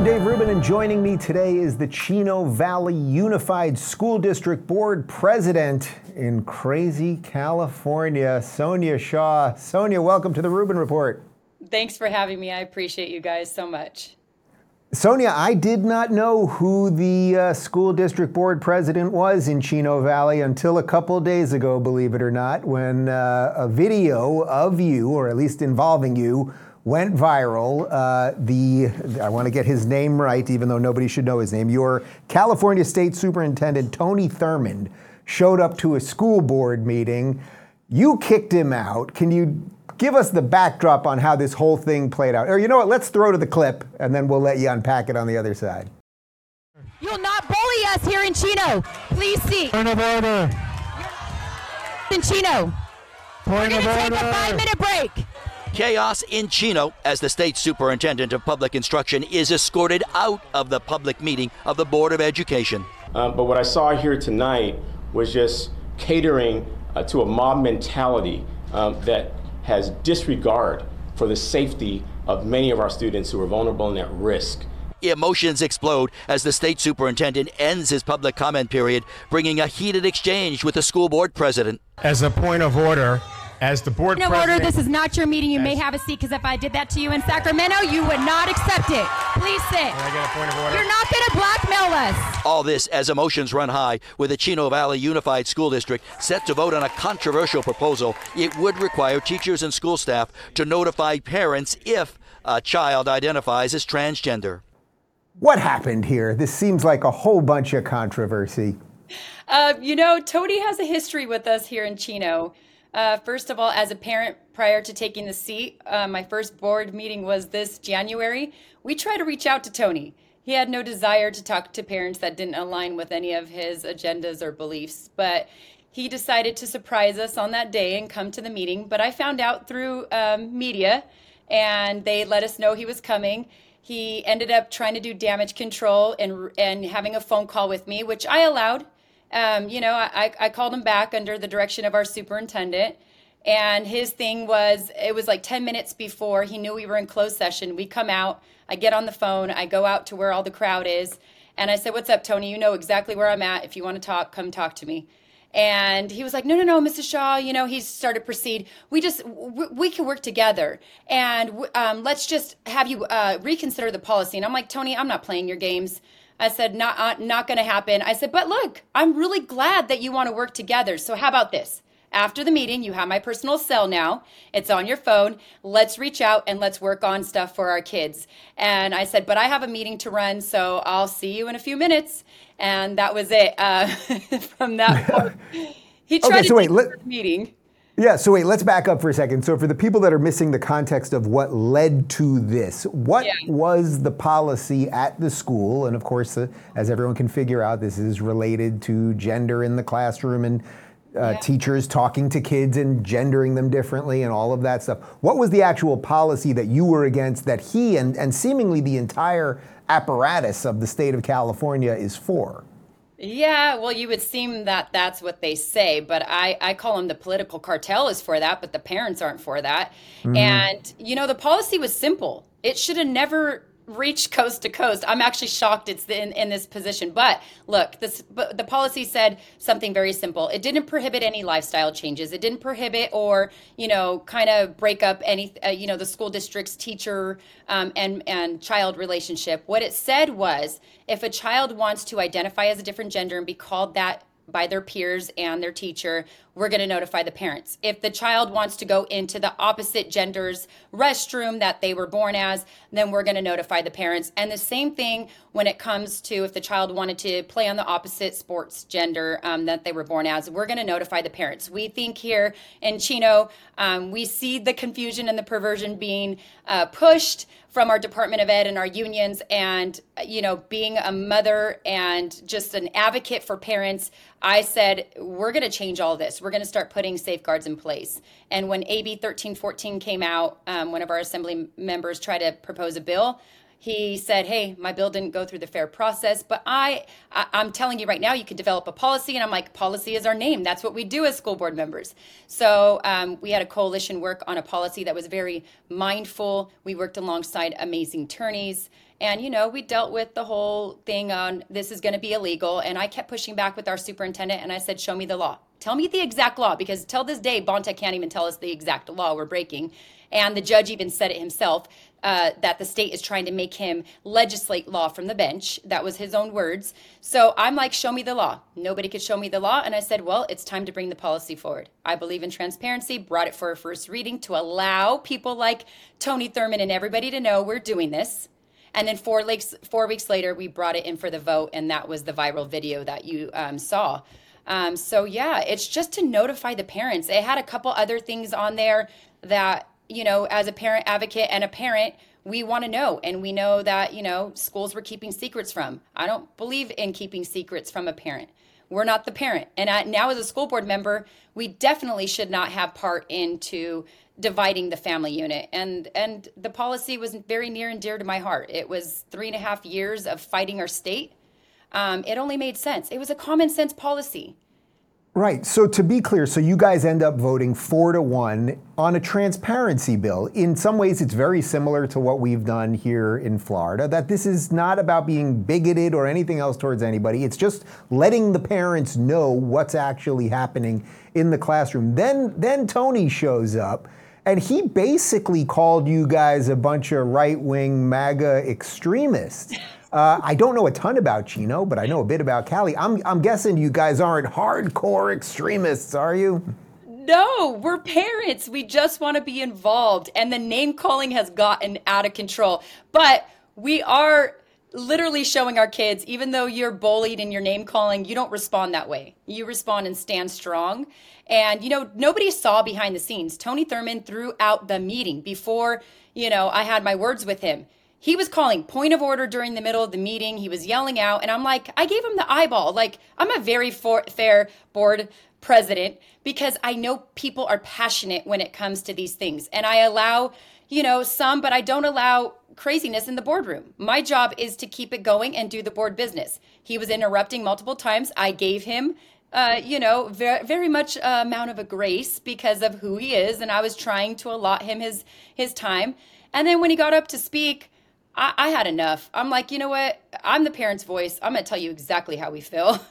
I'm Dave Rubin, and joining me today is the Chino Valley Unified School District Board President in crazy California, Sonja Shaw. Sonja, welcome to the Rubin Report. Thanks for having me. I appreciate you guys so much. Sonja, I did not know who the uh, school district board president was in Chino Valley until a couple days ago, believe it or not, when uh, a video of you, or at least involving you, went viral. Uh, the I want to get his name right, even though nobody should know his name. Your California State Superintendent Tony Thurmond showed up to a school board meeting. You kicked him out. Can you give us the backdrop on how this whole thing played out? Or you know what? Let's throw to the clip, and then we'll let you unpack it on the other side. You'll not bully us here in Chino. Please see. Point of order. In Chino. Point We're going to take a five minute break. Chaos in Chino as the state superintendent of public instruction is escorted out of the public meeting of the Board of Education. Um, but what I saw here tonight was just catering uh, to a mob mentality um, that has disregard for the safety of many of our students who are vulnerable and at risk. Emotions explode as the state superintendent ends his public comment period, bringing a heated exchange with the school board president. As a point of order, as the board Point of order, this is not your meeting. You may have a seat because if I did that to you in Sacramento, you would not accept it. Please sit. Can I get a point of order? You're not going to blackmail us. All this as emotions run high with the Chino Valley Unified School District set to vote on a controversial proposal. It would require teachers and school staff to notify parents if a child identifies as transgender. What happened here? This seems like a whole bunch of controversy. Uh, you know, Tony has a history with us here in Chino. Uh, first of all, as a parent, prior to taking the seat, uh, my first board meeting was this January. We tried to reach out to Tony. He had no desire to talk to parents that didn't align with any of his agendas or beliefs, but he decided to surprise us on that day and come to the meeting. But I found out through um, media, and they let us know he was coming. He ended up trying to do damage control and and having a phone call with me, which I allowed. Um, you know, I, I called him back under the direction of our superintendent. And his thing was, it was like 10 minutes before he knew we were in closed session. We come out, I get on the phone, I go out to where all the crowd is. And I said, What's up, Tony? You know exactly where I'm at. If you want to talk, come talk to me. And he was like, no, no, no, Mrs. Shaw, you know, he started proceed. We just, we, we can work together and um, let's just have you uh, reconsider the policy. And I'm like, Tony, I'm not playing your games. I said, not, uh, not going to happen. I said, but look, I'm really glad that you want to work together. So how about this? After the meeting, you have my personal cell now. It's on your phone. Let's reach out and let's work on stuff for our kids. And I said, but I have a meeting to run, so I'll see you in a few minutes. And that was it. Uh, from that point, he tried Okay, to wait, let- meeting. Yeah, so wait, let's back up for a second. So, for the people that are missing the context of what led to this, what Yeah. was the policy at the school? And of course, uh, as everyone can figure out, this is related to gender in the classroom and uh, Yeah. teachers talking to kids and gendering them differently and all of that stuff. What was the actual policy that you were against that he and, and seemingly the entire apparatus of the state of California is for? Yeah, well, you would seem that that's what they say, but I, I call them the political cartel is for that, but the parents aren't for that. Mm-hmm. And, you know, the policy was simple. It should have never reached coast to coast. I'm actually shocked it's in, in this position. But look, this the policy said something very simple. It didn't prohibit any lifestyle changes. It didn't prohibit or, you know, kind of break up any, uh, you know, the school district's teacher um, and, and child relationship. What it said was if a child wants to identify as a different gender and be called that by their peers and their teacher, we're going to notify the parents. If the child wants to go into the opposite gender's restroom that they were born as, then we're going to notify the parents. And the same thing when it comes to if the child wanted to play on the opposite sports gender um, that they were born as, we're going to notify the parents. We think here in Chino, um, we see the confusion and the perversion being uh, pushed from our Department of Ed and our unions, and you know, being a mother and just an advocate for parents, I said we're going to change all this. We're going to start putting safeguards in place. And when AB 1314 came out, um, one of our assembly members tried to propose a bill. he said, "Hey, my bill didn't go through the fair process, but I, I am telling you right now, you can develop a policy." And I'm like, "Policy is our name. That's what we do as school board members." So um, we had a coalition work on a policy that was very mindful. We worked alongside amazing attorneys. And, you know, we dealt with the whole thing on this is going to be illegal. And I kept pushing back with our superintendent and I said, show me the law. Tell me the exact law because till this day, Bonta can't even tell us the exact law we're breaking. And the judge even said it himself uh, that the state is trying to make him legislate law from the bench. That was his own words. So I'm like, show me the law. Nobody could show me the law. And I said, well, it's time to bring the policy forward. I believe in transparency, brought it for a first reading to allow people like Tony Thurmond and everybody to know we're doing this. And then four weeks, four weeks later, we brought it in for the vote, and that was the viral video that you um, saw. Um, so yeah, it's just to notify the parents. It had a couple other things on there that you know, as a parent advocate and a parent, we want to know. And we know that, you know, schools were keeping secrets from. I don't believe in keeping secrets from a parent. We're not the parent. And I, now, as a school board member, we definitely should not have part into dividing the family unit. And and the policy was very near and dear to my heart. It was three and a half years of fighting our state. Um, it only made sense. It was a common sense policy. Right. So to be clear, so you guys end up voting four to one on a transparency bill. In some ways, it's very similar to what we've done here in Florida, that this is not about being bigoted or anything else towards anybody. It's just letting the parents know what's actually happening in the classroom. Then, then Tony shows up and he basically called you guys a bunch of right wing MAGA extremists. Uh, I don't know a ton about Chino, but I know a bit about Cali. I'm, I'm guessing you guys aren't hardcore extremists, are you? No, we're parents. We just want to be involved. And the name calling has gotten out of control. But we are literally showing our kids, even though you're bullied and you're name calling, you don't respond that way. You respond and stand strong. And, you know, nobody saw behind the scenes. Tony Thurmond throughout the meeting before, you know, I had my words with him he was calling point of order during the middle of the meeting. He was yelling out, and I'm like, I gave him the eyeball. Like, I'm a very for- fair board president because I know people are passionate when it comes to these things. And I allow, you know, some, but I don't allow craziness in the boardroom. My job is to keep it going and do the board business. He was interrupting multiple times. I gave him uh, you know, very, very much amount of a grace because of who he is, and I was trying to allot him his his time. And then when he got up to speak, I, I had enough. I'm like, you know what? I'm the parent's voice. I'm going to tell you exactly how we feel.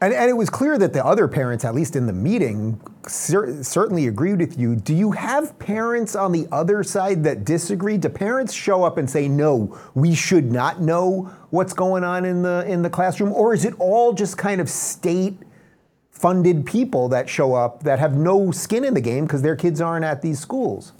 And, and, it was clear that the other parents, at least in the meeting, cer- certainly agreed with you. Do you have parents on the other side that disagree? Do parents show up and say, "No, we should not know what's going on in the in the classroom," or is it all just kind of state-funded people that show up that have no skin in the game because their kids aren't at these schools?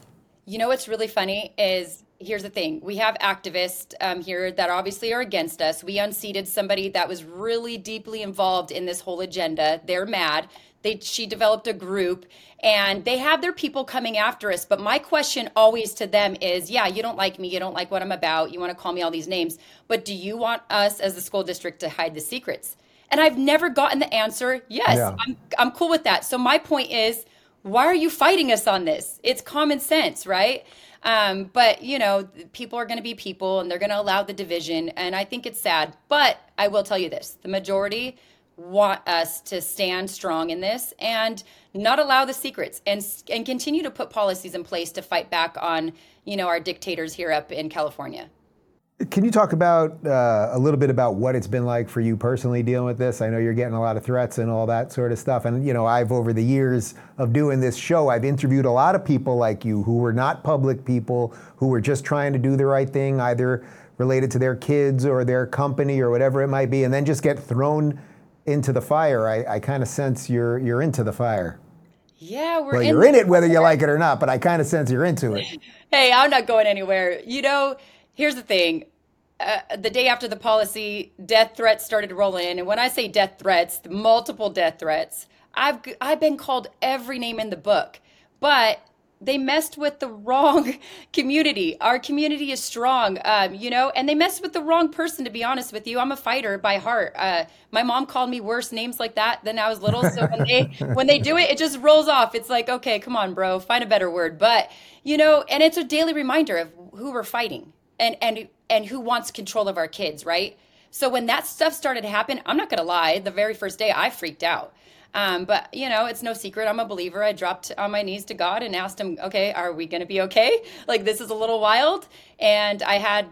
You know what's really funny is here's the thing. We have activists um, here that obviously are against us. We unseated somebody that was really deeply involved in this whole agenda. They're mad. They she developed a group and they have their people coming after us. But my question always to them is yeah you don't like me. You don't like what i'm about. You want to call me all these names. But do you want us as the school district to hide the secrets? And i've never gotten the answer yes yeah. I'm, I'm cool with that. So my point is why are you fighting us on this? It's common sense right um, but you know, people are going to be people, and they're going to allow the division, and I think it's sad. But I will tell you this: the majority want us to stand strong in this and not allow the secrets and and continue to put policies in place to fight back on you know our dictators here up in California. Can you talk about uh, a little bit about what it's been like for you personally dealing with this? I know you're getting a lot of threats and all that sort of stuff. And, you know, I've, over the years of doing this show, I've interviewed a lot of people like you who were not public people, who were just trying to do the right thing, either related to their kids or their company or whatever it might be, and then just get thrown into the fire. I, I kind of sense you're, you're into the fire. Yeah, we're well, in you're in it whether you like it or not, but I kind of sense you're into it. hey, I'm not going anywhere. You know, here's the thing. Uh, the day after the policy, death threats started to roll in, and when I say death threats, multiple death threats, I've I've been called every name in the book, but they messed with the wrong community. Our community is strong, um, you know, and they messed with the wrong person. To be honest with you, I'm a fighter by heart. Uh, my mom called me worse names like that than I was little. So when they when they do it, it just rolls off. It's like, okay, come on, bro, find a better word. But you know, and it's a daily reminder of who we're fighting and and and who wants control of our kids, right? So when that stuff started to happen, I'm not gonna lie, the very first day I freaked out. Um, but you know, it's no secret. I'm a believer. I dropped on my knees to God and asked Him, "Okay, are we going to be okay? Like this is a little wild." And I had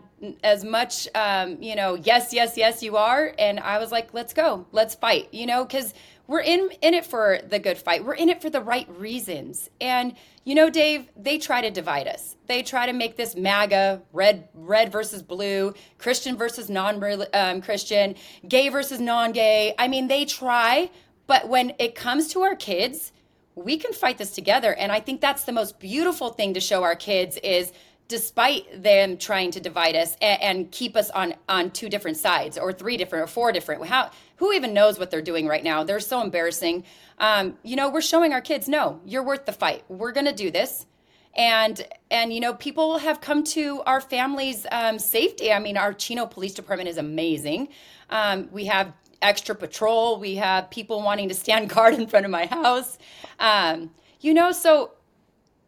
as much, um, you know, yes, yes, yes, you are. And I was like, "Let's go, let's fight," you know, because we're in in it for the good fight. We're in it for the right reasons. And you know, Dave, they try to divide us. They try to make this MAGA red red versus blue, Christian versus non um, Christian, gay versus non gay. I mean, they try but when it comes to our kids, we can fight this together. And I think that's the most beautiful thing to show our kids is despite them trying to divide us and, and, keep us on on two different sides or three different or four different how who even knows what they're doing right now? They're so embarrassing. Um, you know we're showing our kids no you're worth the fight. We're to do this. And and you know people have come to our family's um, safety. I mean our chino police department is amazing. Um, we have extra patrol. We have people wanting to stand guard in front of my house. Um, you know, so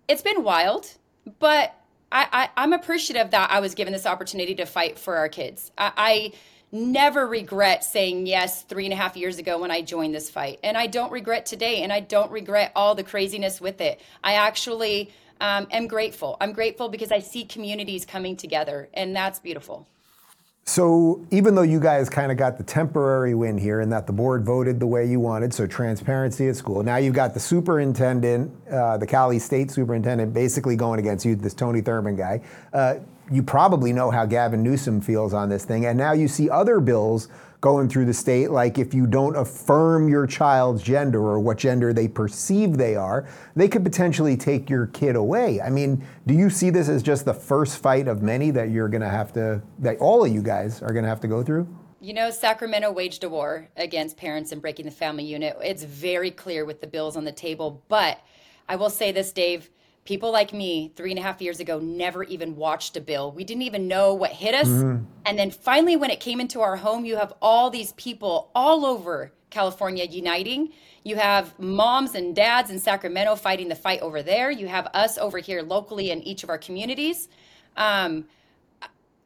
it's been wild, but I, I, am appreciative that I was given this opportunity to fight for our kids. I, I never regret saying yes three and a half years ago when I joined this fight. And I don't regret today, and I don't regret all the craziness with it. I actually um, am grateful. I'm grateful because I see communities coming together, and that's beautiful. So even though you guys kind of got the temporary win here in that the board voted the way you wanted, so transparency at school, now you've got the superintendent, uh, the Cali State superintendent, basically going against you, this Tony Thurmond guy. Uh, you probably know how Gavin Newsom feels on this thing, and now you see other bills going through the state, like if you don't affirm your child's gender or what gender they perceive they are, they could potentially take your kid away. I mean, do you see this as just the first fight of many that you're going to have to, that all of you guys are going to have to go through? You know, Sacramento waged a war against parents and breaking the family unit. It's very clear with the bills on the table. But I will say this, Dave people like me three and a half years ago never even watched a bill. We didn't even know what hit us. Mm-hmm. And then finally, when it came into our home, you have all these people all over California uniting. You have moms and dads in Sacramento fighting the fight over there. You have us over here locally in each of our communities. Um,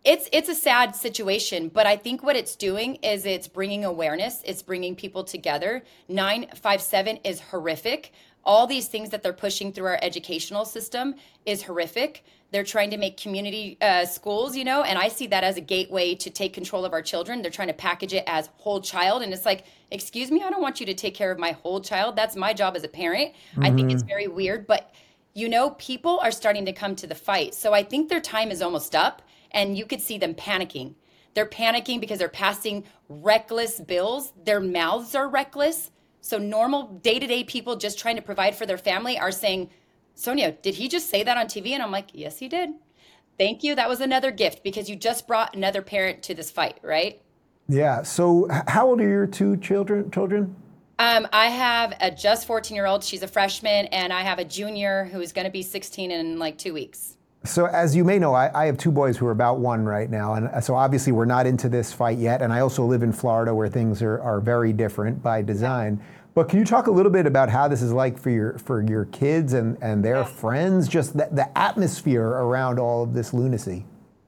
it's it's a sad situation, but I think what it's doing is it's bringing awareness. It's bringing people together. Nine five seven is horrific all these things that they're pushing through our educational system is horrific. They're trying to make community uh, schools, you know, and I see that as a gateway to take control of our children. They're trying to package it as whole child. And it's like, excuse me, I don't want you to take care of my whole child. That's my job as a parent. Mm-hmm. I think it's mm-hmm. very weird, but you know, people are starting to come to the fight. So I think their time is almost up, and you could see them panicking. They're panicking because they're passing reckless bills. Their mouths are reckless so normal day to day people just trying to provide for their family are saying, Sonja, did he just say that on TV? And I'm like, yes, he did. Thank you. That was another gift because you just brought another parent to this fight, right? Yeah. So how old are your two children? Children? Um, I have a just 14 year old. She's a freshman, and I have a junior who is going to be 16 in like two weeks. So, as you may know, I, I, have two boys who are about one right now. And so, obviously, we're not into this fight yet. And I also live in Florida where things are, are very different by design. But can you talk a little bit about how this is like for your, for your kids and, and their friends? Just the, the atmosphere around all of this lunacy.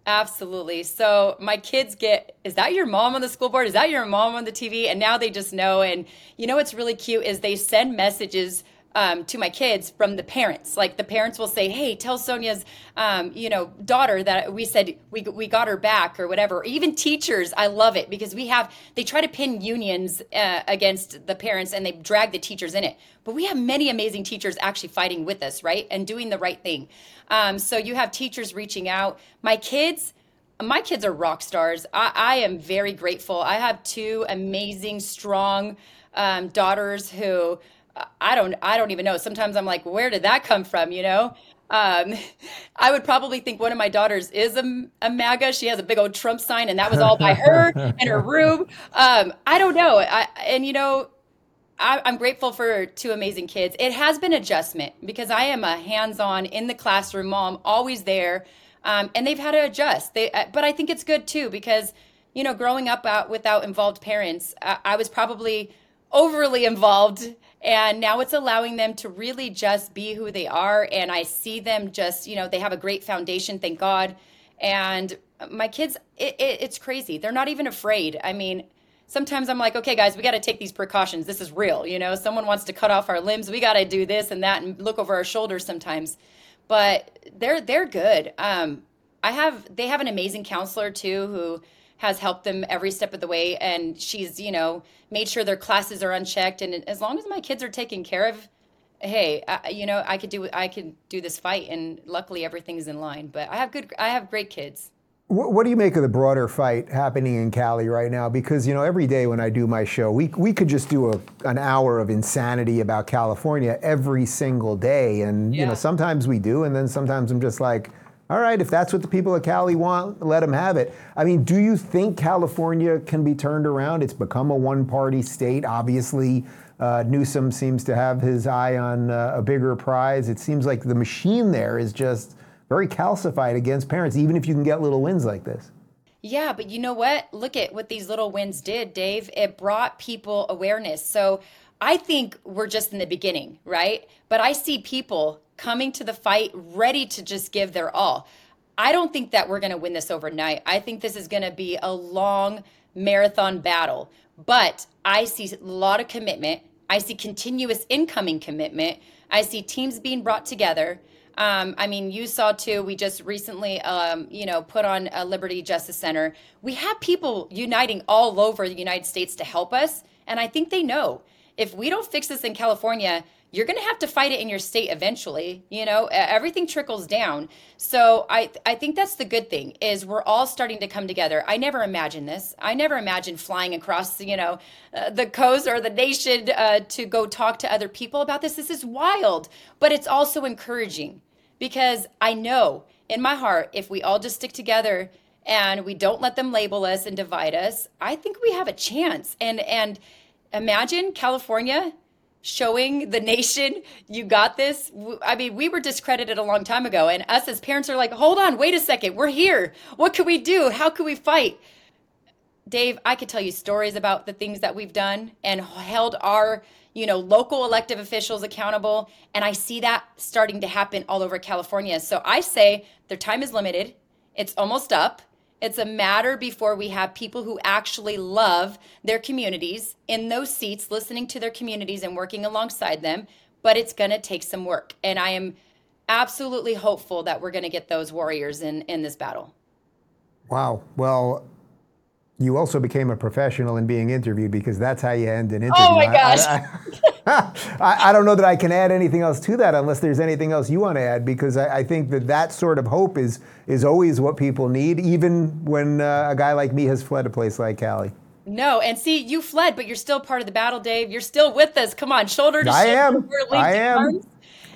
Absolutely. So my kids get, is that your mom on the school board? Is that your mom on the TV? And now they just know. And you know what's really cute is they send messages um, to my kids from the parents. Like the parents will say, "Hey, tell Sonja's, um, you know, daughter that we said we we got her back or whatever." Even teachers, I love it because we have they try to pin unions uh, against the parents and they drag the teachers in it. But we have many amazing teachers actually fighting with us, right, and doing the right thing. Um, so you have teachers reaching out. My kids. My kids are rock stars. I, I am very grateful. I have two amazing, strong um, daughters who I don't I don't even know. Sometimes I'm like, where did that come from? You know. Um, I would probably think one of my daughters is a, a MAGA. She has a big old Trump sign, and that was all by her in her room. Um, I don't know. I, and you know, I, am grateful for two amazing kids. It has been adjustment because I am a hands-on in the classroom mom, always there, um, and they've had to adjust. They, uh, but I think it's good too because you know, growing up out without involved parents, I, I was probably overly involved and now it's allowing them to really just be who they are and i see them just you know they have a great foundation thank god and my kids, it, it, it's crazy. They're not even afraid. I mean, sometimes I'm like, okay, guys, we got to take these precautions. This is real. You know, someone wants to cut off our limbs. We got to do this and that and look over our shoulders sometimes. But they're they're good. Um, I have they have an amazing counselor too who has helped them every step of the way, and she's you know made sure their classes are unchecked. And as long as my kids are taken care of, hey, I, you know I could do I could do this fight, and luckily everything's in line. But I have good I have great kids. What, what, do you make of the broader fight happening in Cali right now? Because you know, every day when I do my show, we we could just do a, an hour of insanity about California every single day, and yeah. you know, sometimes we do, and then sometimes I'm just like, all right, if that's what the people of Cali want, let them have it. I mean, do you think California can be turned around? It's become a one-party state. Obviously, uh, Newsom seems to have his eye on uh, a bigger prize. It seems like the machine there is just very calcified against parents, even if you can get little wins like this. Yeah, but you know what? Look at what these little wins did, Dave. It brought people awareness. So I think we're just in the beginning, right? But I see people coming to the fight ready to just give their all. I don't think that we're going to win this overnight. I think this is going to be a long marathon battle. But I see a lot of commitment. I see continuous incoming commitment. I see teams being brought together. Um, I mean, you saw too. We just recently, um, you know, put on a Liberty Justice Center. We have people uniting all over the United States to help us, and I think they know if we don't fix this in California, you're going to have to fight it in your state eventually you know? Everything trickles down. So i i think that's the good thing is we're all starting to come together. I never imagined this. I never imagined flying across you know uh, the coast or the nation uh, to go talk to other people about this. This is wild but it's also encouraging because i know in my heart if we all just stick together and we don't let them label us and divide us i think we have a chance. And and imagine california showing the nation you got this. I mean we were discredited a long time ago and us as parents are like hold on wait a second we're here. What can we do? How can we fight? Dave i could tell you stories about the things that we've done and held our you know local elective officials accountable and i see that starting to happen all over california. So i say their time is limited. It's almost up it's a matter before we have people who actually love their communities in those seats, listening to their communities and working alongside them. But it's going to take some work. And I am absolutely hopeful that we're going to get those warriors in, in this battle. Wow. Well, you also became a professional in being interviewed because that's how you end an interview. Oh my gosh. I, I, I, I, don't know that I can add anything else to that unless there's anything else you want to add because I, think that that sort of hope is, is always what people need, even when uh, a guy like me has fled a place like Cali. No, and see, you fled, but you're still part of the battle, Dave. You're still with us. Come on, shoulder to I shoulder. Am. I am. Arms.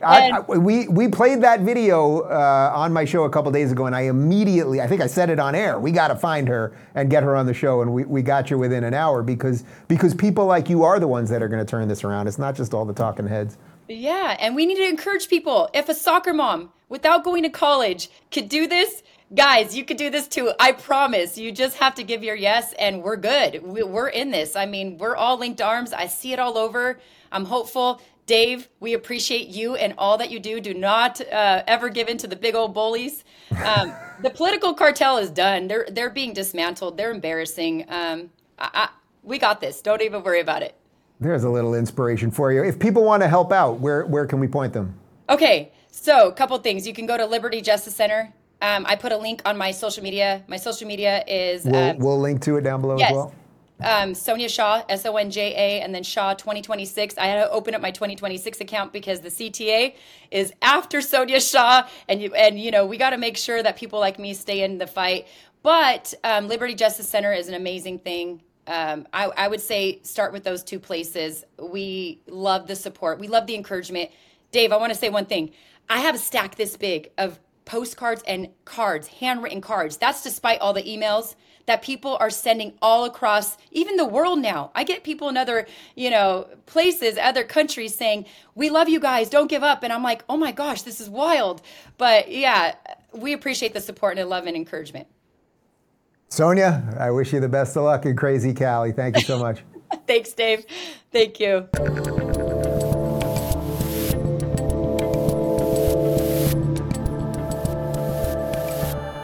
I, I, we we played that video uh, on my show a couple days ago, and I immediately, I think I said it on air. We got to find her and get her on the show, and we, we got you within an hour because because people like you are the ones that are going to turn this around. It's not just all the talking heads. Yeah, and we need to encourage people. If a soccer mom, without going to college, could do this, guys, you could do this too. I promise. You just have to give your yes, and we're good. We're in this. I mean, we're all linked arms. I see it all over. I'm hopeful. Dave, we appreciate you and all that you do. Do not uh, ever give in to the big old bullies. Um, the political cartel is done. They're they're being dismantled. They're embarrassing. Um, I, I, we got this. Don't even worry about it. There's a little inspiration for you. If people want to help out, where where can we point them? Okay, so a couple things. You can go to Liberty Justice Center. Um, I put a link on my social media. My social media is. We'll, uh, we'll link to it down below yes. as well um, Sonja Shaw, S O N J A, and then Shaw 2026. I had to open up my 2026 account because the CTA is after Sonja Shaw, and you and you know we got to make sure that people like me stay in the fight. But um, Liberty Justice Center is an amazing thing. Um, I, I would say start with those two places. We love the support. We love the encouragement. Dave, I want to say one thing. I have a stack this big of postcards and cards, handwritten cards. That's despite all the emails that people are sending all across even the world now. I get people in other, you know, places, other countries saying, "We love you guys, don't give up." And I'm like, "Oh my gosh, this is wild." But yeah, we appreciate the support and the love and encouragement. Sonja, I wish you the best of luck in Crazy Cali. Thank you so much. Thanks, Dave. Thank you.